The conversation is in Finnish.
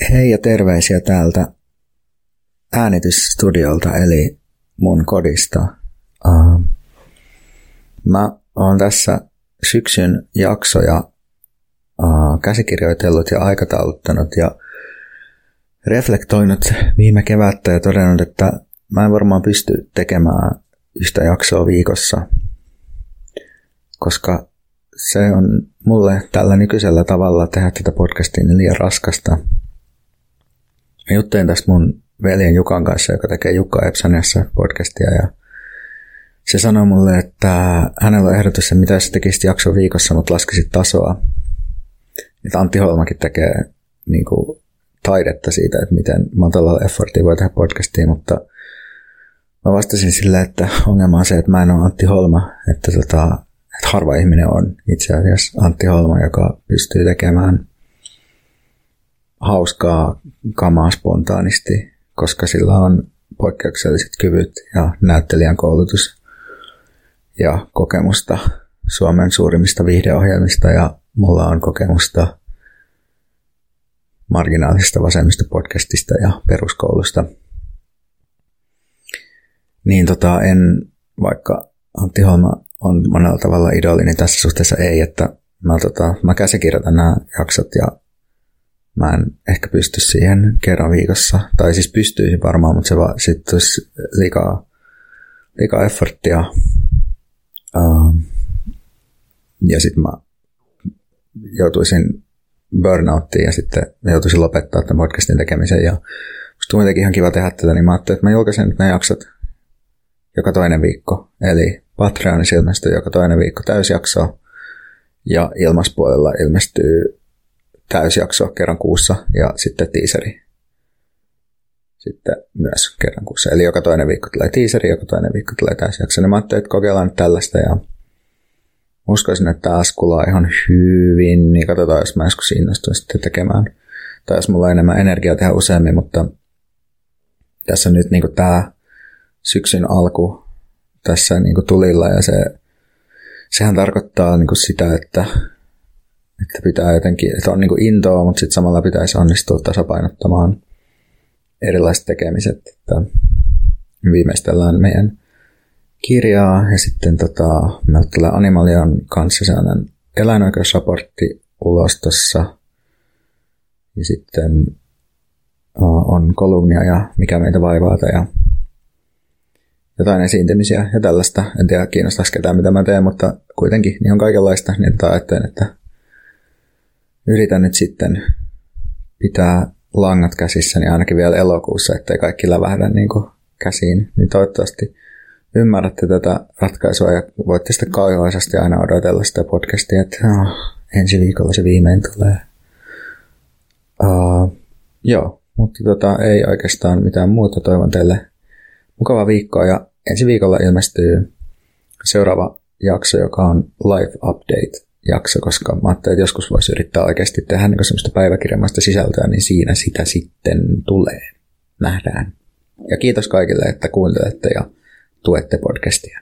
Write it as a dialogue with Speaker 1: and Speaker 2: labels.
Speaker 1: Hei ja terveisiä täältä äänitysstudiolta eli mun kodista. Uh, mä oon tässä syksyn jaksoja uh, käsikirjoitellut ja aikatauluttanut ja reflektoinut viime kevättä ja todennut, että mä en varmaan pysty tekemään yhtä jaksoa viikossa, koska se on mulle tällä nykyisellä tavalla tehdä tätä podcastia niin liian raskasta – Mä juttelin tästä mun veljen Jukan kanssa, joka tekee Jukka Epsaniassa podcastia ja se sanoi mulle, että hänellä on ehdotus, että mitä sä tekisit jakso viikossa, mutta laskisit tasoa. Että Antti Holmakin tekee niin kuin, taidetta siitä, että miten matalalla effortia voi tehdä podcastia, mutta mä vastasin sille, että ongelma on se, että mä en ole Antti Holma, että, tota, että harva ihminen on itse asiassa Antti Holma, joka pystyy tekemään hauskaa kamaa spontaanisti, koska sillä on poikkeukselliset kyvyt ja näyttelijän koulutus ja kokemusta Suomen suurimmista viihdeohjelmista ja mulla on kokemusta marginaalisesta vasemmista podcastista ja peruskoulusta. Niin tota, en, vaikka Antti Holma on monella tavalla idoli, niin tässä suhteessa ei, että mä, tota, mä käsikirjoitan nämä jaksot ja mä en ehkä pysty siihen kerran viikossa. Tai siis pystyisin varmaan, mutta se vaan sitten olisi liikaa, liikaa efforttia. Uh, ja sitten mä joutuisin burnouttiin ja sitten mä joutuisin lopettaa tämän podcastin tekemisen. Ja musta kuitenkin ihan kiva tehdä tätä, niin mä ajattelin, että mä julkaisen nyt ne jaksot joka toinen viikko. Eli Patreonissa ilmestyy joka toinen viikko täysjaksoa. Ja ilmaspuolella ilmestyy täysjakso kerran kuussa ja sitten tiiseri sitten myös kerran kuussa. Eli joka toinen viikko tulee tiiseri, joka toinen viikko tulee täysjakso. Niin mä ajattelin, että kokeillaan nyt tällaista ja uskoisin, että tämä askulaa ihan hyvin, niin katsotaan, jos mä joskus innostun sitten tekemään. Tai jos mulla on enemmän energiaa tehdä useammin, mutta tässä on nyt niin tämä syksyn alku tässä niin tulilla ja se, sehän tarkoittaa niin sitä, että että pitää jotenkin, että on niin kuin intoa, mutta sitten samalla pitäisi onnistua tasapainottamaan erilaiset tekemiset. Että viimeistellään meidän kirjaa ja sitten tota, meiltä tulee Animalion kanssa sellainen eläinoikeusraportti ulos tuossa. Ja sitten on kolumnia ja mikä meitä vaivaa ja jotain esiintymisiä ja tällaista. En tiedä kiinnostaisi ketään mitä mä teen, mutta kuitenkin niin on kaikenlaista. Niin ajattelen, että yritän nyt sitten pitää langat käsissäni niin ainakin vielä elokuussa, ettei kaikki lävähdä niin kuin käsiin. Niin toivottavasti ymmärrätte tätä ratkaisua ja voitte sitten kauhoisesti aina odotella sitä podcastia, että oh, ensi viikolla se viimein tulee. Uh, joo, mutta tota, ei oikeastaan mitään muuta. Toivon teille mukavaa viikkoa ja ensi viikolla ilmestyy seuraava jakso, joka on Live Update jakso, koska mä ajattelin, että joskus voisi yrittää oikeasti tehdä niin semmoista päiväkirjamaista sisältöä, niin siinä sitä sitten tulee. Nähdään. Ja kiitos kaikille, että kuuntelette ja tuette podcastia.